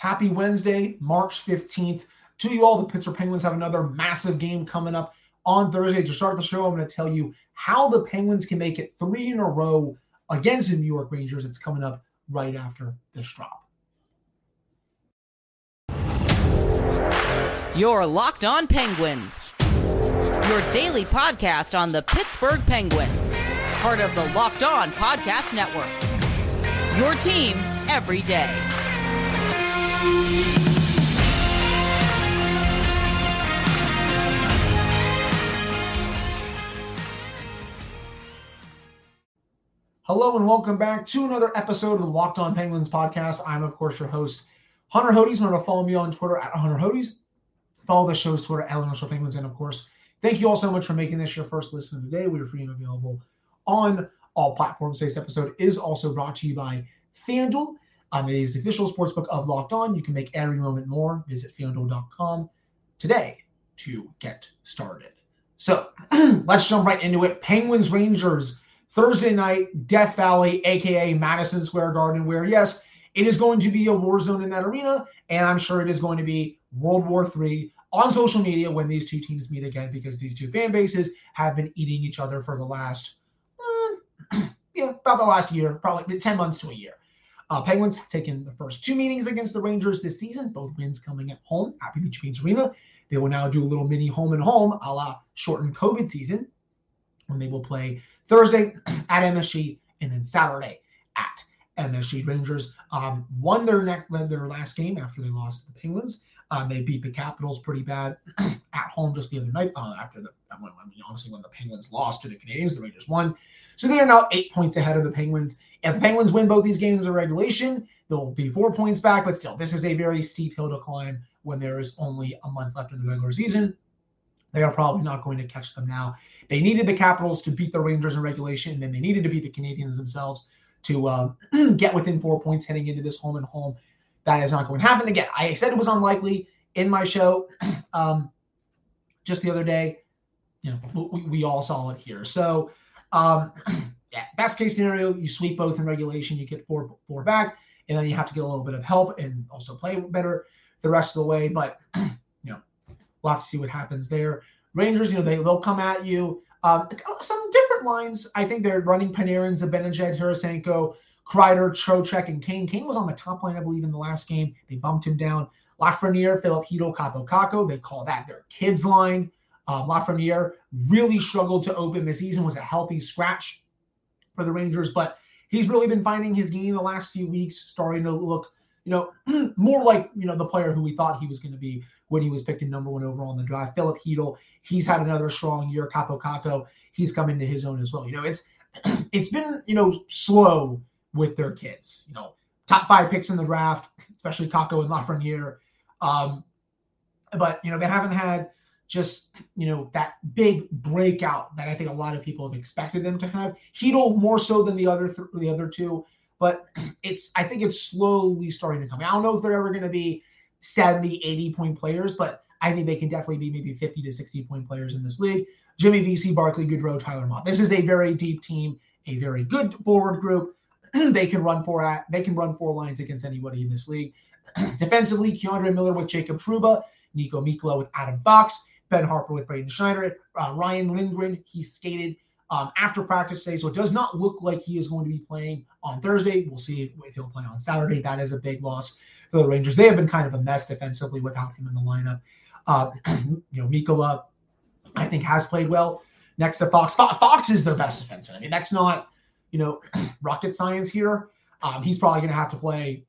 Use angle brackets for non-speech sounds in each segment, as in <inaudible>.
Happy Wednesday, March 15th. To you all, the Pittsburgh Penguins have another massive game coming up on Thursday. To start the show, I'm going to tell you how the Penguins can make it three in a row against the New York Rangers. It's coming up right after this drop. Your Locked On Penguins, your daily podcast on the Pittsburgh Penguins, part of the Locked On Podcast Network. Your team every day. Hello and welcome back to another episode of the Locked On Penguins podcast. I'm, of course, your host, Hunter Hodes. Remember to follow me on Twitter at Hunter Hodes. Follow the show's Twitter at Illinois Penguins. And, of course, thank you all so much for making this your first listen of the day. We are free and available on all platforms. Today's episode is also brought to you by FanDuel. Is the official sportsbook of Locked On. You can make every moment more. Visit FanDuel.com today to get started. So <clears throat> let's jump right into it. Penguins Rangers Thursday night, Death Valley, aka Madison Square Garden, where yes, it is going to be a war zone in that arena, and I'm sure it is going to be World War III on social media when these two teams meet again, because these two fan bases have been eating each other for the last, uh, <clears throat> yeah, about the last year, probably 10 months to a year. Uh, Penguins have taken the first two meetings against the Rangers this season, both wins coming at home, PPG Paints Arena. They will now do a little mini home and home a la shortened COVID season when they will play Thursday <clears throat> at MSG and then Saturday at MSG. Rangers um, won their neck, their last game after they lost to the Penguins. Um, they beat the Capitals pretty bad <clears throat> at home just the other night. Uh, after the, I mean, honestly, when the Penguins lost to the Canadiens, the Rangers won. So they are now eight points ahead of the Penguins. If the Penguins win both these games in regulation, they'll be four points back. But still, this is a very steep hill to climb when there is only a month left in the regular season. They are probably not going to catch them now. They needed the Capitals to beat the Rangers in regulation, and then they needed to beat the Canadiens themselves to uh, <clears throat> get within four points heading into this home and home. That is not going to happen again. I said it was unlikely in my show <clears throat> um, just the other day. You know, we, we all saw it here. So, um, <clears throat> yeah, best case scenario, you sweep both in regulation, you get four four back, and then you have to get a little bit of help and also play better the rest of the way. But <clears throat> you know, We'll have to see what happens there. Rangers, you know, they, they'll come at you. Um, some different lines. I think they're running Panarin, Zibanejad, Tarasenko, Kreider, Trocheck, and Kane. Kane was on the top line, I believe, in the last game. They bumped him down. Lafreniere, Filip Chytil, Kaapo Kakko. They call that their kids line. Um, Lafreniere really struggled to open the season, was a healthy scratch for the Rangers, but he's really been finding his game the last few weeks, starting to look, you know, <clears throat> more like, you know, the player who we thought he was going to be when he was picked number one overall in the draft. Filip Chytil, he's had another strong year. Kaapo Kakko, he's coming into his own as well. You know, it's <clears throat> it's been you know slow with their kids. You know, top five picks in the draft, especially Kakko and Lafreniere. Um, but you know they haven't had just you know that big breakout that I think a lot of people have expected them to have. Chytil more so than the other th- the other two, but <clears throat> it's I think it's slowly starting to come. I don't know if they're ever going to be 70, 80 point players, but I think they can definitely be maybe 50 to 60 point players in this league. Jimmy Vesey, Barclay Goodrow, Tyler Motte. This is a very deep team, a very good forward group. <clears throat> they can run four at they can run four lines against anybody in this league. <clears throat> Defensively, K'Andre Miller with Jacob Trouba, Niko Mikkola with Adam Fox, Ben Harpur with Braden Schneider, uh, Ryan Lindgren. He skated um, after practice today, so it does not look like he is going to be playing on Thursday. We'll see if, he'll play on Saturday. That is a big loss for the Rangers. They have been kind of a mess defensively without him in the lineup. Uh, <clears throat> you know, Mikkola, I think, has played well next to Fox. Fox is their best defenseman. I mean, that's not, you know, <clears throat> rocket science here. Um, he's probably going to have to play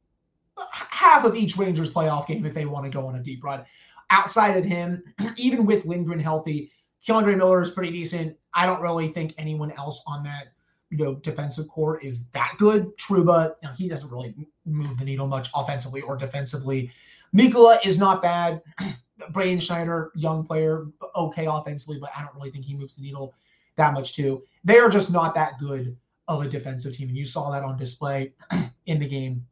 half of each Rangers playoff game if they want to go on a deep run. Outside of him, <clears throat> even with Lindgren healthy, K'Andre Miller is pretty decent. I don't really think anyone else on that you know defensive corps is that good. Trouba, you know, he doesn't really move the needle much offensively or defensively. Mikkola is not bad. <clears throat> Braden Schneider, young player, okay offensively, but I don't really think he moves the needle that much too. They are just not that good of a defensive team, and you saw that on display <clears throat> in the game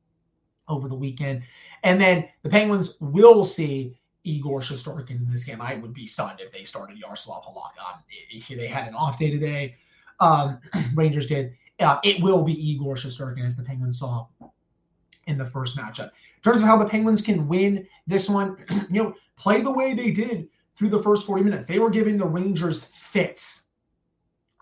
over the weekend. And then the Penguins will see Igor Shesterkin in this game. I would be stunned if they started Jaroslav Halak. They had an off day today, um, <clears throat> Rangers did. Uh, it will be Igor Shesterkin, as the Penguins saw in the first matchup. In terms of how the Penguins can win this one, <clears throat> you know, play the way they did through the first 40 minutes. They were giving the Rangers fits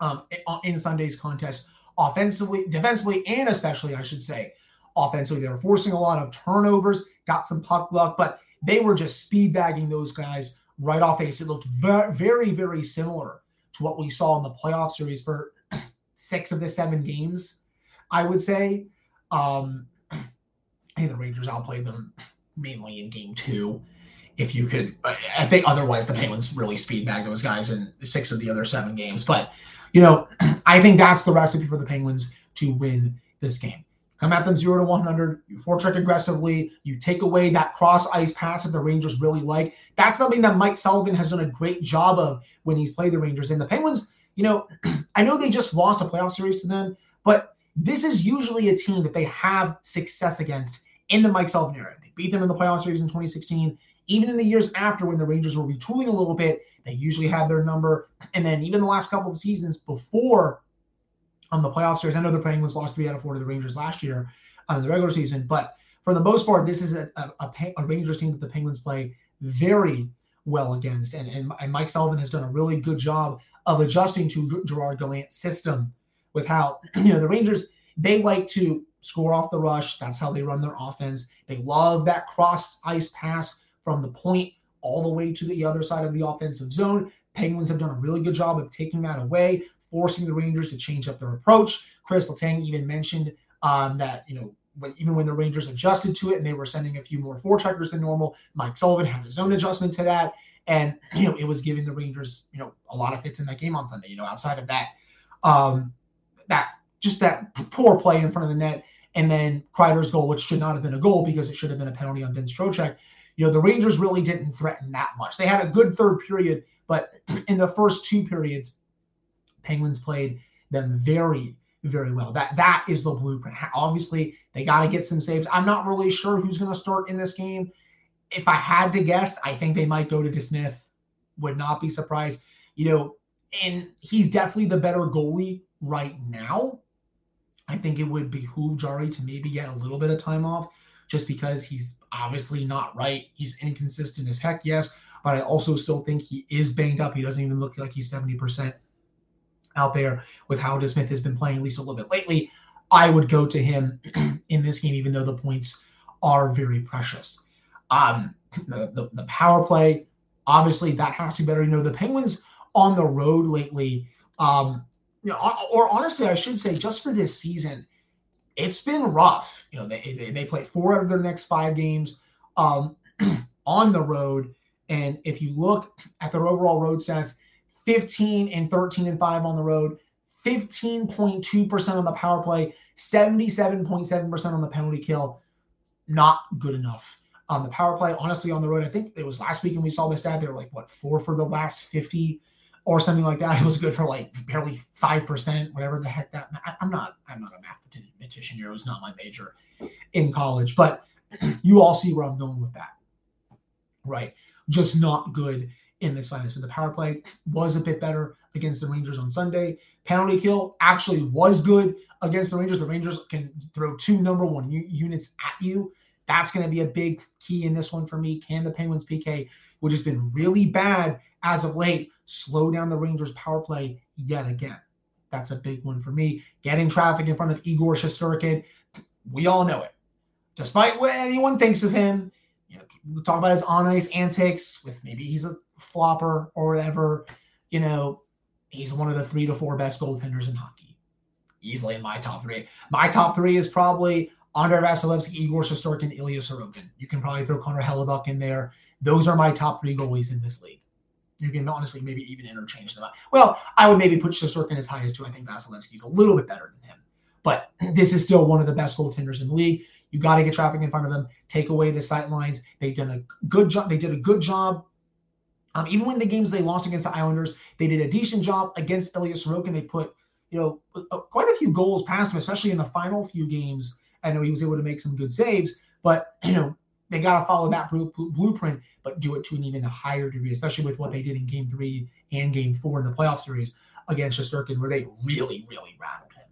um, in Sunday's contest, offensively, defensively, and especially, I should say, offensively. They were forcing a lot of turnovers, got some puck luck, but they were just speed bagging those guys right off base. It looked very, very, very similar to what we saw in the playoff series for <clears throat> six of the seven games, I would say. Um, <clears throat> think the Rangers outplayed them mainly in game two. If you could, I think otherwise the Penguins really speed bag those guys in six of the other seven games. But, you know, <clears throat> I think that's the recipe for the Penguins to win this game. Come at them zero to 100. You forecheck aggressively. You take away that cross ice pass that the Rangers really like. That's something that Mike Sullivan has done a great job of when he's played the Rangers. And the Penguins, you know, <clears throat> I know they just lost a playoff series to them, but this is usually a team that they have success against in the Mike Sullivan era. They beat them in the playoff series in 2016. Even in the years after, when the Rangers were retooling a little bit, they usually had their number. And then even the last couple of seasons before on the playoff series. I know the Penguins lost three out of four to the Rangers last year uh, in the regular season, but for the most part, this is a, a, a Rangers team that the Penguins play very well against. And, and, and, Mike Sullivan has done a really good job of adjusting to Gerard Gallant's system with how, <clears throat> you know, the Rangers, they like to score off the rush. That's how they run their offense. They love that cross ice pass from the point all the way to the other side of the offensive zone. Penguins have done a really good job of taking that away, forcing the Rangers to change up their approach. Chris Letang even mentioned um, that, you know, when, even when the Rangers adjusted to it and they were sending a few more forecheckers than normal, Mike Sullivan had his own adjustment to that. And, <clears throat> you know, it was giving the Rangers, you know, a lot of hits in that game on Sunday, you know, outside of that, um, that just that poor play in front of the net. And then Kreider's goal, which should not have been a goal because it should have been a penalty on Vince Trocheck. You know, the Rangers really didn't threaten that much. They had a good third period, but <clears throat> in the first two periods, Penguins played them very, very well. That that is the blueprint. Obviously, they got to get some saves. I'm not really sure who's going to start in this game. If I had to guess, I think they might go to DeSmith. Would not be surprised. You know, and he's definitely the better goalie right now. I think it would behoove Jarry to maybe get a little bit of time off just because he's obviously not right. He's inconsistent as heck, yes, but I also still think he is banged up. He doesn't even look like he's 70% out there with how DeSmith has been playing at least a little bit lately. I would go to him <clears throat> in this game, even though the points are very precious. Um, the, the, the power play, obviously, that has to be better. You know, the Penguins on the road lately, um, you know, or honestly, I should say, just for this season, it's been rough. You know, they they, they play four out of their next five games um, <clears throat> on the road, and if you look at their overall road stats, 15 and 13 and 5 on the road, 15.2% on the power play, 77.7% on the penalty kill. Not good enough. On the power play, honestly, on the road, I think it was last week when we saw this stat. They were like, what, four for the last 50 or something like that. <laughs> It was good for like barely 5%, whatever the heck that. I'm not, I'm not a mathematician here. It was not my major in college, but <clears throat> you all see where I'm going with that. Right. Just not good in this line. So the power play was a bit better against the Rangers on Sunday. Penalty kill actually was good against the Rangers. The Rangers can throw two number one u- units at you. That's going to be a big key in this one for me. Can the Penguins PK, which has been really bad as of late, slow down the Rangers power play yet again? That's a big one for me. Getting traffic in front of Igor Shesterkin, we all know it. Despite what anyone thinks of him, you know, people talk about his on ice antics with maybe he's a flopper or whatever, you know, he's one of the three to four best goaltenders in hockey. Easily in my top three. My top three is probably Andrei Vasilevskiy, Igor Shesterkin, Ilya Sorokin. You can probably throw Connor Hellebuyck in there. Those are my top three goalies in this league. You can honestly maybe even interchange them. Well, I would maybe put Shesterkin as high as two. I think Vasilevskiy's a little bit better than him. But this is still one of the best goaltenders in the league. You got to get traffic in front of them, take away the sight lines. They've done a good job. They did a good job um, even when the games they lost against the Islanders, they did a decent job against Ilya Sorokin. They put, you know, quite a few goals past him, especially in the final few games. I know he was able to make some good saves, but <clears throat> you know they got to follow that blueprint, but do it to an even higher degree, especially with what they did in Game Three and Game Four in the playoff series against Shesterkin, where they really, really rattled him.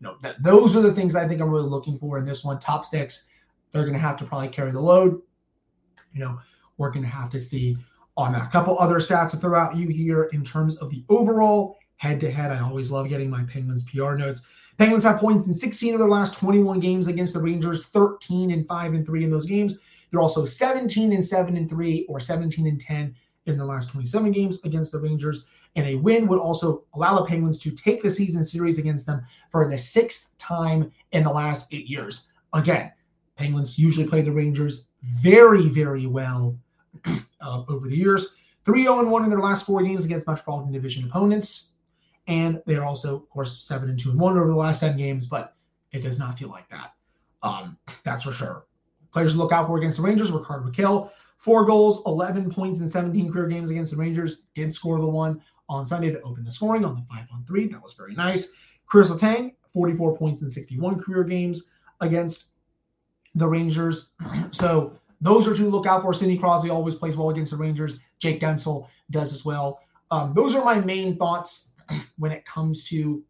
you know, th- those are the things I think I'm really looking for in this one. Top six, they're going to have to probably carry the load. You know, we're going to have to see on. A couple other stats to throw out you here in terms of the overall head to head. I always love getting my Penguins PR notes. Penguins have points in 16 of their last 21 games against the Rangers, 13 and 5 and 3 in those games. They're also 17 and 7 and 3 or 17 and 10 in the last 27 games against the Rangers. And a win would also allow the Penguins to take the season series against them for the sixth time in the last eight years. Again, Penguins usually play the Rangers very, very well <clears throat> uh, over the years. 3 0 1 in their last four games against Metropolitan Division opponents. And they're also, of course, 7 and 2 and 1 over the last 10 games, but it does not feel like that. Um, that's for sure. Players to look out for against the Rangers were Rickard Rakell, four goals, 11 points in 17 career games against the Rangers. Did score the one on Sunday to open the scoring on the 5 on 3. That was very nice. Chris Letang, 44 points in 61 career games against the Rangers. <clears throat> so those are two to look out for. Sidney Crosby always plays well against the Rangers. Jake Guentzel does as well. Um, those are my main thoughts <clears throat> when it comes to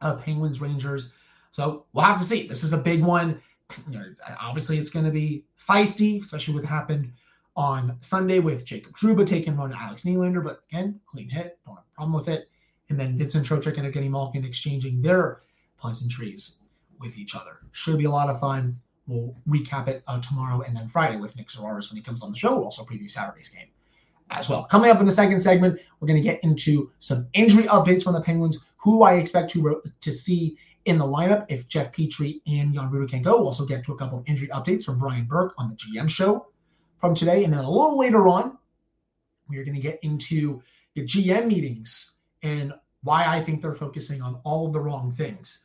uh, Penguins Rangers. So we'll have to see. This is a big one. <clears throat> You know, obviously, it's going to be feisty, especially what happened on Sunday with Jacob Trouba taking on Alex Nylander. But again, clean hit, don't have a problem with it. And then Vincent Trocheck and Evgeny Malkin exchanging their pleasantries with each other. Should be a lot of fun. We'll recap it uh, tomorrow and then Friday with Nick Zararis when he comes on the show. We'll also preview Saturday's game as well. Coming up in the second segment, we're going to get into some injury updates from the Penguins, who I expect to, to see in the lineup if Jeff Petry and Jan Rutta can go. We'll also get to a couple of injury updates from Brian Burke on the GM show from today. And then a little later on, we're going to get into the GM meetings and why I think they're focusing on all of the wrong things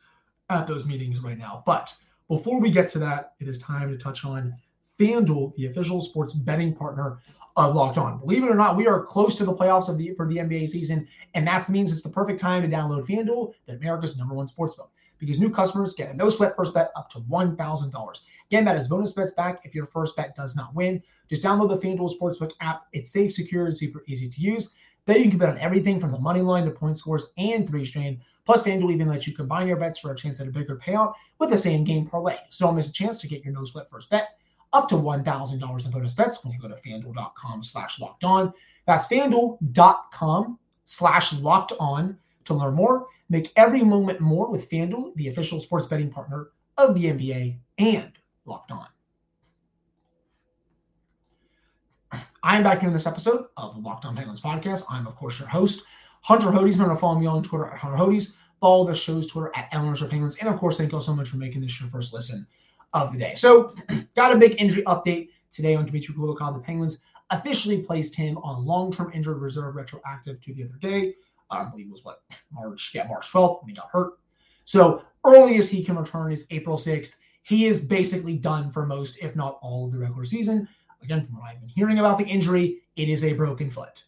at those meetings right now. But before we get to that, it is time to touch on FanDuel, the official sports betting partner of Locked On. Believe it or not, we are close to the playoffs of the for the NBA season, and that means it's the perfect time to download FanDuel, the America's number one sportsbook, because new customers get a no sweat first bet up to one thousand dollars. Again, that is bonus bets back if your first bet does not win. Just download the FanDuel Sportsbook app. It's safe, secure, and super easy to use. There you can bet on everything from the money line to point scores and three strain. Plus, FanDuel even lets you combine your bets for a chance at a bigger payout with the same game parlay. So don't miss a chance to get your no sweat first bet up to $1,000 in bonus bets when you go to fanduel.com slash locked on. That's fanduel.com slash locked on to learn more. Make every moment more with FanDuel, the official sports betting partner of the NBA and Locked On. I'm back here in this episode of the Locked On Penguins podcast. I'm, of course, your host, Hunter Hodes. Remember to follow me on Twitter at Hunter Hodes. Follow the show's Twitter at Eleanor Penguins. And, of course, thank you all so much for making this your first listen of the day. So, <clears throat> got a big injury update today on Dmitry Kulikov. The Penguins officially placed him on long-term injured reserve retroactive to the other day. I believe it was what March, yeah, March 12th when he got hurt. So earliest he can return is April 6th. He is basically done for most, if not all, of the regular season. Again, from what I've been hearing about the injury, it is a broken foot.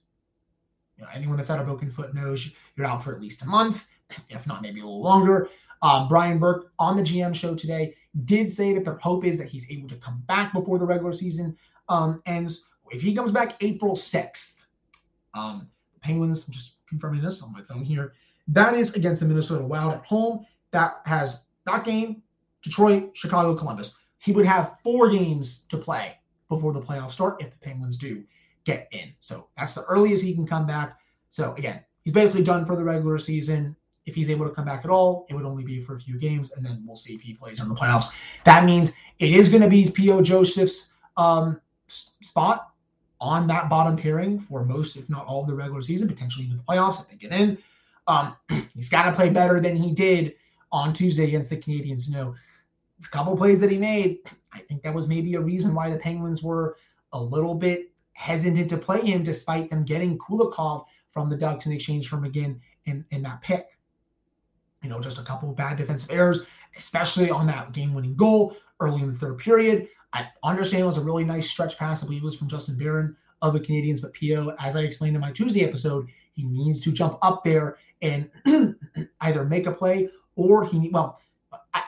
You know, anyone that's had a broken foot knows you're out for at least a month, if not maybe a little longer. Um, Brian Burke on the GM show today did say that the hope is that he's able to come back before the regular season um, ends. If he comes back April 6th, um, Penguins, I'm just confirming this on my phone here, that is against the Minnesota Wild at home. That has that game, Detroit, Chicago, Columbus. He would have four games to play before the playoffs start if the Penguins do get in. So that's the earliest he can come back. So again, he's basically done for the regular season. If he's able to come back at all, it would only be for a few games, and then we'll see if he plays in the playoffs. That means it is going to be P.O. Joseph's um, spot on that bottom pairing for most, if not all, of the regular season, potentially even the playoffs if they get in. Um, <clears throat> he's got to play better than he did on Tuesday against the Canadiens. You know, a couple plays that he made, I think that was maybe a reason why the Penguins were a little bit hesitant to play him, despite them getting Kulikov from the Ducks in exchange for McGinn in, in that pick you know, just a couple of bad defensive errors, especially on that game winning goal early in the third period. I understand it was a really nice stretch pass. I believe it was from Justin Barron of the Canadiens, but P.O., as I explained in my Tuesday episode, he needs to jump up there and <clears throat> either make a play or he, well,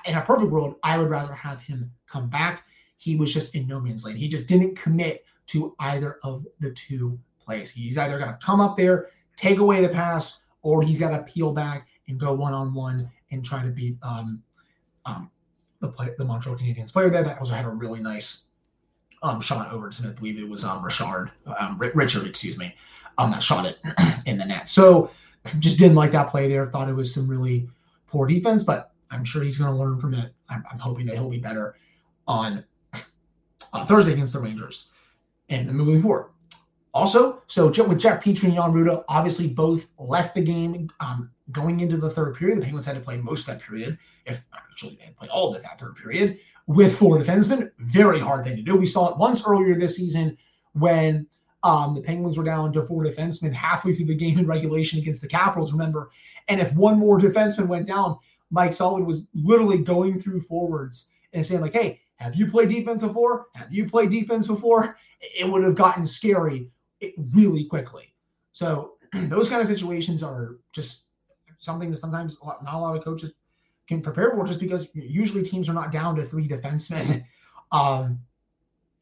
in a perfect world, I would rather have him come back. He was just in no man's land. He just didn't commit to either of the two plays. He's either going to come up there, take away the pass, or he's got to peel back and go one on one and try to beat um, um, the play, the Montreal Canadiens player there. That also had a really nice um, shot over to. I believe it was um, Richard, um, Richard, excuse me, um, that shot it <clears throat> in the net. So just didn't like that play there. Thought it was some really poor defense, but I'm sure he's going to learn from it. I'm, I'm, hoping that he'll be better on uh, Thursday against the Rangers and the moving forward. Also, so with Jeff Petry and Jan Rutta, obviously both left the game um, going into the third period. The Penguins had to play most of that period, if actually they had to play all of that third period with four defensemen. Very hard thing to do. We saw it once earlier this season when um, the Penguins were down to four defensemen halfway through the game in regulation against the Capitals, remember? And if one more defenseman went down, Mike Sullivan was literally going through forwards and saying, like, hey, have you played defense before? Have you played defense before? It would have gotten scary really quickly. So <clears throat> those kind of situations are just something that sometimes not a lot of coaches can prepare for just because usually teams are not down to three defensemen <laughs> um,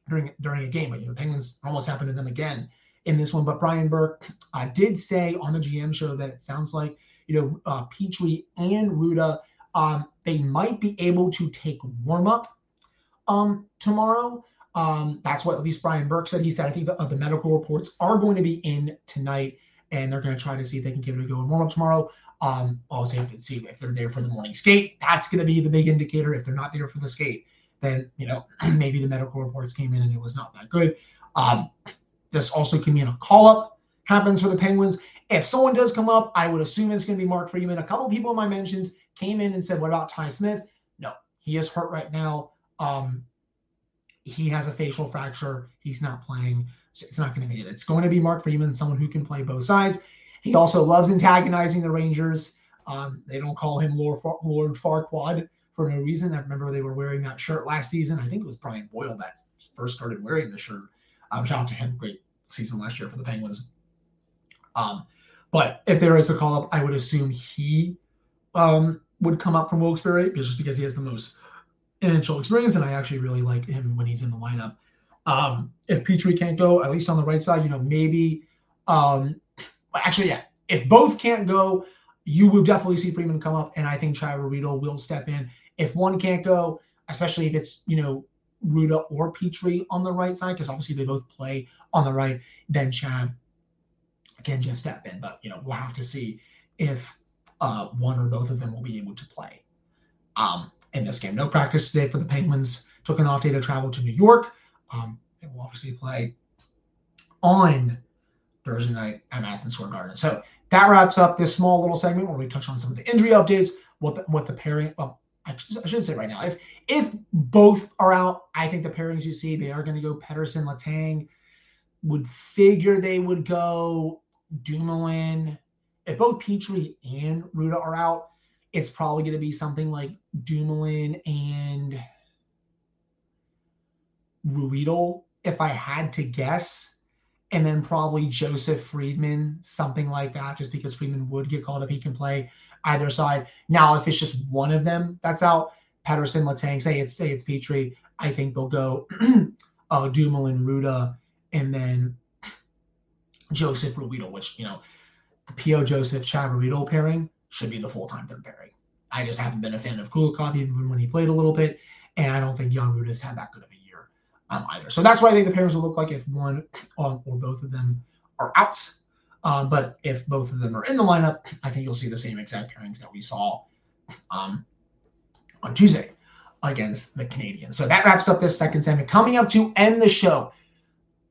during during a game. But you know, Penguins almost happened to them again in this one. But Brian Burke uh, did say on the GM show that it sounds like you know uh, Petry and Rutta. Um, they might be able to take warm up um, tomorrow. Um, that's what at least Brian Burke said. He said I think the, uh, the medical reports are going to be in tonight, and they're going to try to see if they can give it a go and warm up tomorrow. Um, also, you can see if they're there for the morning skate. That's going to be the big indicator. If they're not there for the skate, then you know <clears throat> maybe the medical reports came in and it was not that good. Um, this also can mean a call up happens for the Penguins. If someone does come up, I would assume it's going to be Mark Friedman. A couple people in my mentions came in and said, "What about Ty Smith?" No, he is hurt right now. Um, he has a facial fracture. He's not playing. So it's not going to be it. It's going to be Mark Friedman, someone who can play both sides. He also loves antagonizing the Rangers. Um, they don't call him Lord, Lord Farquaad for no reason. I remember they were wearing that shirt last season. I think it was Brian Boyle that first started wearing the shirt. Um, shout out to him. Great season last year for the Penguins. Um, but if there is a call up, I would assume he um, would come up from Wilkes-Barre just because he has the most NHL experience, and I actually really like him when he's in the lineup. Um, if Petry can't go, at least on the right side, you know, maybe um, actually, yeah, if both can't go, you will definitely see Friedman come up, and I think Chad Ruhwedel will step in. If one can't go, especially if it's you know Rutta or Petry on the right side, because obviously they both play on the right, then Chad can just step in. But you know we'll have to see if uh, one or both of them will be able to play um, in this game. No practice today for the Penguins. Took an off day to travel to New York. Um, they will obviously play on Thursday night at Madison Square Garden. So that wraps up this small little segment where we touch on some of the injury updates, what the, what the pairing. Well, I, I shouldn't say right now. If if both are out, I think the pairings you see they are going to go Pettersson, Letang. Would figure they would go Dumoulin. If both Petry and Rutta are out, it's probably going to be something like Dumoulin and Ruhwedel, If I had to guess, and then probably Joseph Friedman, something like that, just because Friedman would get called if he can play either side. Now, if it's just one of them that's out, Pettersson, Letang, say it's say it's Petry, I think they'll go <clears throat> uh, Dumoulin, Rutta, and then Joseph Ruhwedel, which you know, the P.O. Joseph Chad Ruhwedel pairing should be the full time third pairing. I just haven't been a fan of Kulikov even when he played a little bit, and I don't think Jan Rutta's had that good of a um, either. So that's why I think the pairings will look like if one um, or both of them are out. Um, but if both of them are in the lineup, I think you'll see the same exact pairings that we saw um, on Tuesday against the Canadiens. So that wraps up this second segment. Coming up to end the show,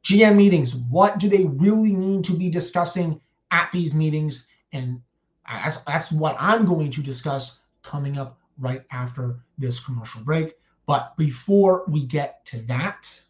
GM meetings. What do they really need to be discussing at these meetings? And that's, that's what I'm going to discuss coming up right after this commercial break. But before we get to that,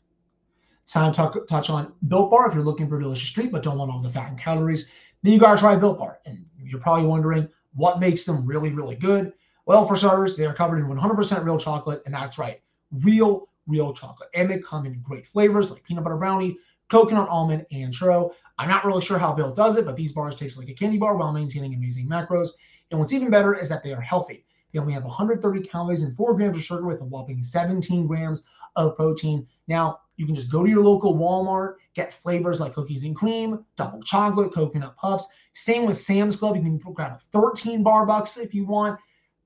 time to talk, touch on Built Bar. If you're looking for a delicious treat but don't want all the fat and calories, then you gotta try Built Bar. And you're probably wondering what makes them really, really good. Well, for starters, they are covered in 100% real chocolate, and that's right, real, real chocolate. And they come in great flavors like peanut butter brownie, coconut almond, and churro. I'm not really sure how Bill does it, but these bars taste like a candy bar while maintaining amazing macros. And what's even better is that they are healthy. They only have 130 calories and 4 grams of sugar with a whopping 17 grams of protein. Now, you can just go to your local Walmart, get flavors like cookies and cream, double chocolate, coconut puffs. Same with Sam's Club. You can grab a 13 bar box if you want.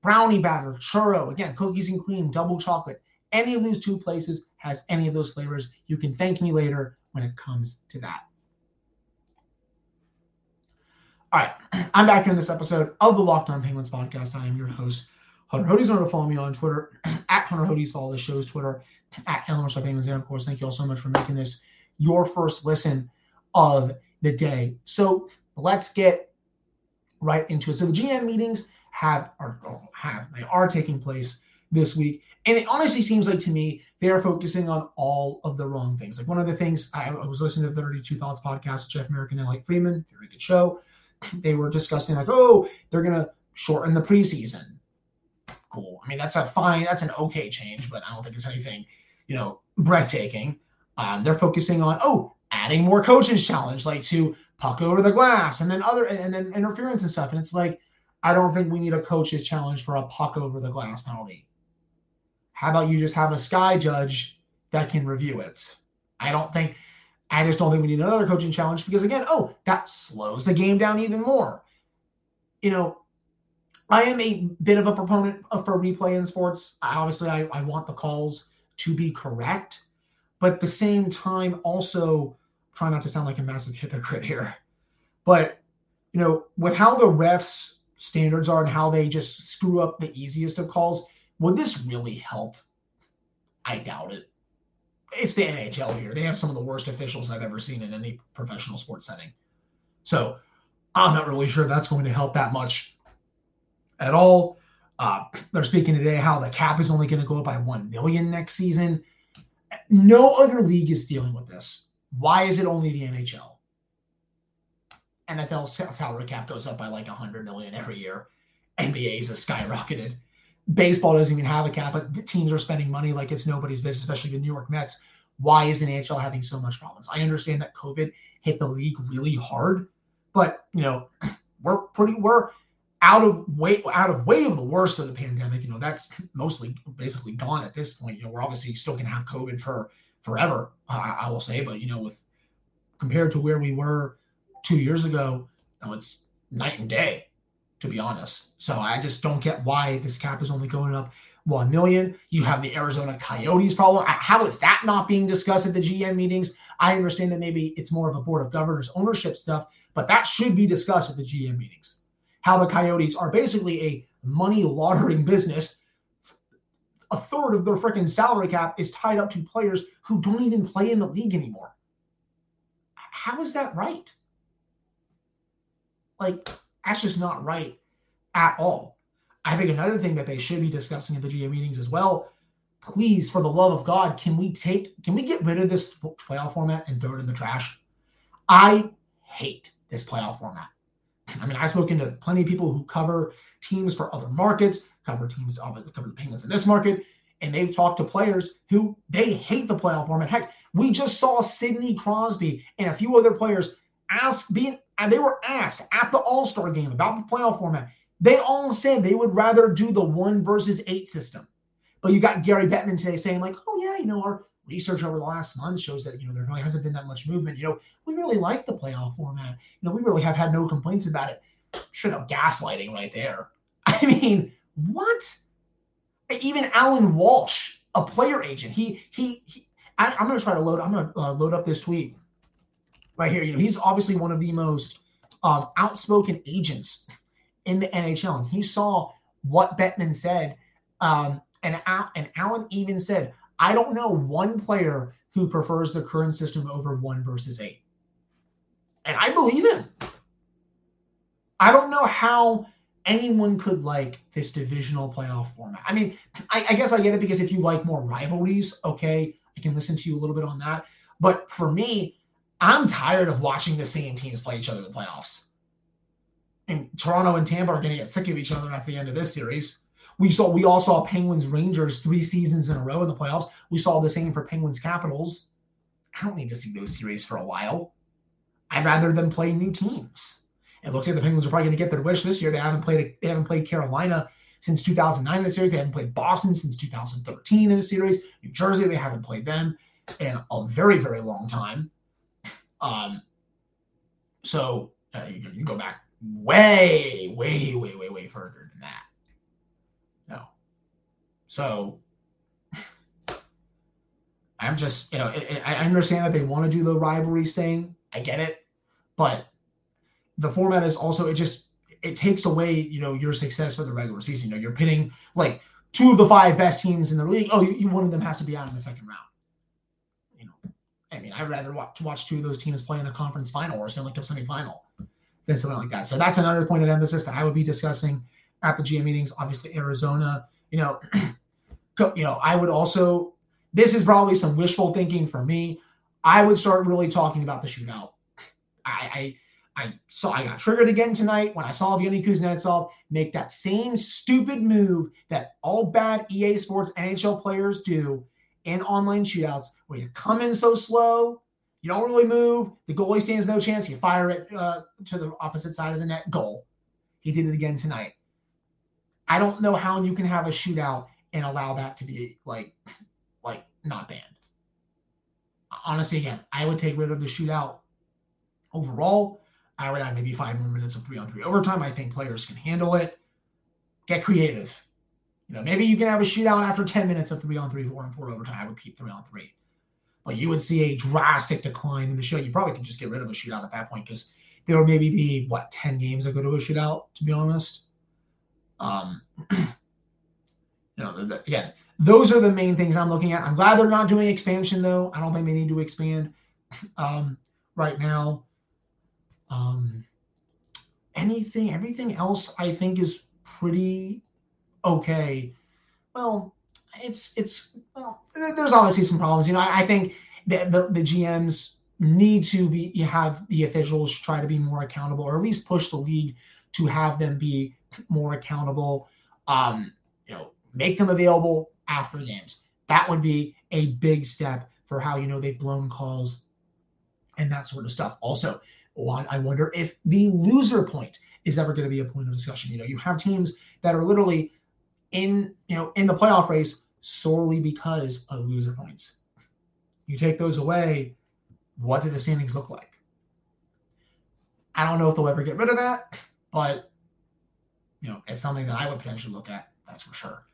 brownie batter, churro, again, cookies and cream, double chocolate. Any of those two places has any of those flavors. You can thank me later when it comes to that. All right, I'm back in this episode of the Locked On Penguins podcast. I am your host, Hunter Hodes. Remember to follow me on Twitter <clears throat> at Hunter Hodes. Follow the show's Twitter at Illinois Penguins. And of course, thank you all so much for making this your first listen of the day. So let's get right into it. So the GM meetings have are have they are taking place this week, and it honestly seems like to me they are focusing on all of the wrong things. Like one of the things I, was listening to the 32 Thoughts podcast with Jeff Marek and Elliotte Friedman, very good show. <clears throat> They were discussing like, oh, they're gonna shorten the preseason. Cool. I mean, that's a fine, that's an okay change, but I don't think it's anything, you know, breathtaking. Um, they're focusing on, oh, adding more coaches challenge, like to puck over the glass and then other and then interference and stuff. And it's like, I don't think we need a coach's challenge for a puck over the glass penalty. How about you just have a sky judge that can review it? I don't think I just don't think we need another coaching challenge because again, oh, that slows the game down even more. You know, I am a bit of a proponent for replay in sports. Obviously, I, I want the calls to be correct, but at the same time, also try not to sound like a massive hypocrite here. But you know, with how the refs standards are and how they just screw up the easiest of calls, would this really help? I doubt it. It's the NHL here. They have some of the worst officials I've ever seen in any professional sports setting. So I'm not really sure that's going to help that much at all. Uh, they're speaking today how the cap is only going to go up by one million next season. No other league is dealing with this. Why is it only the NHL? NFL salary cap goes up by like 100 million every year. NBA's has skyrocketed. Baseball doesn't even have a cap, but the teams are spending money like it's nobody's business, especially the New York Mets. Why is the NHL having so much problems? I understand that COVID hit the league really hard, but you know, <clears throat> we're pretty we're out of way out of way of the worst of the pandemic. You know, that's mostly basically gone at this point. You know, we're obviously still gonna have COVID for forever, I, I will say, but you know, with compared to where we were two years ago, you know, it's night and day, to be honest. So I just don't get why this cap is only going up one million. You have the Arizona Coyotes problem. How is that not being discussed at the GM meetings? I understand that maybe it's more of a board of governors ownership stuff, but that should be discussed at the GM meetings. How the Coyotes are basically a money laundering business. A third of their freaking salary cap is tied up to players who don't even play in the league anymore. How is that right? Like, that's just not right at all. I think another thing that they should be discussing at the GM meetings as well. Please, for the love of God, can we take, can we get rid of this playoff format and throw it in the trash? I hate this playoff format. I mean, I've spoken to plenty of people who cover teams for other markets, cover teams, uh, cover the Penguins in this market, and they've talked to players who they hate the playoff format. Heck, we just saw Sidney Crosby and a few other players ask being and they were asked at the All Star game about the playoff format. They all said they would rather do the one versus eight system. But you got Gary Bettman today saying, like, oh, yeah, you know, our research over the last month shows that, you know, there really hasn't been that much movement. You know, we really like the playoff format. You know, we really have had no complaints about it. Should have gaslighting right there. <laughs> I mean, what? Even Allan Walsh, a player agent, he, he, he I, am going to try to load, I'm going to uh, load up this tweet right here. You know, he's obviously one of the most um, outspoken agents in the NHL, and he saw what Bettman said. Um, and and Allan even said, "I don't know one player who prefers the current system over one versus eight. And I believe him. I don't know how anyone could like this divisional playoff format. I mean, I, I, guess I get it because if you like more rivalries, okay, I can listen to you a little bit on that. But for me, I'm tired of watching the same teams play each other in the playoffs. And Toronto and Tampa are going to get sick of each other at the end of this series. We saw we all saw Penguins Rangers three seasons in a row in the playoffs. We saw the same for Penguins Capitals. I don't need to see those series for a while. I'd rather them play new teams. It looks like the Penguins are probably going to get their wish this year. They haven't played they haven't played Carolina since 2009 in a series. They haven't played Boston since 2013 in a series. New Jersey they haven't played them in a very very long time. Um, so uh, you, you go back way, way, way, way, way further than that. No. So I'm just, you know, I, I understand that they want to do the rivalries thing. I get it, but the format is also it just it takes away, you know, your success for the regular season. You know, you're pitting like two of the five best teams in the league. Oh, you, you one of them has to be out in the second round. I mean, I'd rather watch watch two of those teams play in a conference final or Stanley Cup semifinal than something like that. So that's another point of emphasis that I would be discussing at the GM meetings. Obviously, Arizona. You know, <clears throat> you know, I would also. This is probably some wishful thinking for me. I would start really talking about the shootout. I, I I saw I got triggered again tonight when I saw Evgeny Kuznetsov make that same stupid move that all bad EA Sports NHL players do in online shootouts, where you come in so slow, you don't really move, the goalie stands no chance, you fire it uh, to the opposite side of the net, goal. He did it again tonight. I don't know how you can have a shootout and allow that to be like, like not banned. Honestly, again, I would take rid of the shootout overall I would add maybe five more minutes of three on three overtime. I think players can handle it. Get creative. You know, maybe you can have a shootout after 10 minutes of three on three, four on four overtime. I would keep three on three. But you would see a drastic decline in the show. You probably could just get rid of a shootout at that point because there would maybe be what 10 games that go to a shootout, to be honest. Um <clears throat> you know, the, the, again, those are the main things I'm looking at. I'm glad they're not doing expansion though. I don't think they need to expand <clears throat> um, right now. Um, anything, everything else, I think is pretty okay. Well, it's it's well, there's obviously some problems. You know, I, I think the, the, the GMs need to be you have the officials try to be more accountable, or at least push the league to have them be more accountable. Um, you know, make them available after games. That would be a big step for how you know they've blown calls and that sort of stuff. Also, I wonder if the loser point is ever going to be a point of discussion. You know, you have teams that are literally in, you know, in the playoff race solely because of loser points. You take those away, what do the standings look like? I don't know if they'll ever get rid of that, but you know, it's something that I would potentially look at. That's for sure.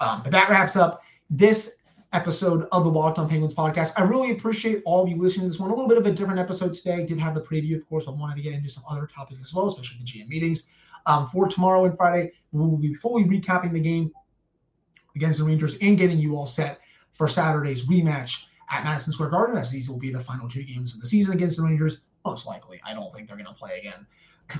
Um, but that wraps up this episode of the Locked On Penguins podcast. I really appreciate all of you listening to this one. A little bit of a different episode today. Did have the preview, of course, but wanted to get into some other topics as well, especially the GM meetings. Um, for tomorrow and Friday, we will be fully recapping the game against the Rangers and getting you all set for Saturday's rematch at Madison Square Garden, as these will be the final two games of the season against the Rangers. Most likely, I don't think they're going to play again,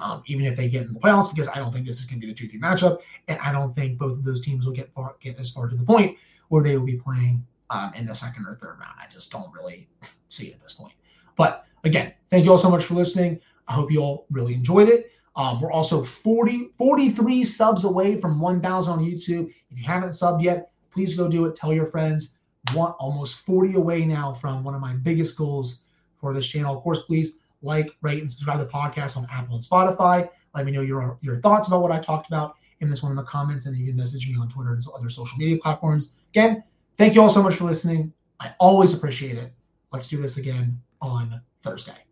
um, even if they get in the playoffs, because I don't think this is going to be the two-three matchup, and I don't think both of those teams will get far, get as far to the point where they will be playing um, in the second or third round. I just don't really see it at this point. But again, thank you all so much for listening. I hope you all really enjoyed it. Um, we're also 40, 43 subs away from 1,000 on YouTube. If you haven't subbed yet, please go do it. Tell your friends. Want almost 40 away now from one of my biggest goals for this channel. Of course, please like, rate, and subscribe to the podcast on Apple and Spotify. Let me know your your thoughts about what I talked about in this one in the comments, and you can message me on Twitter and other social media platforms. Again, thank you all so much for listening. I always appreciate it. Let's do this again on Thursday.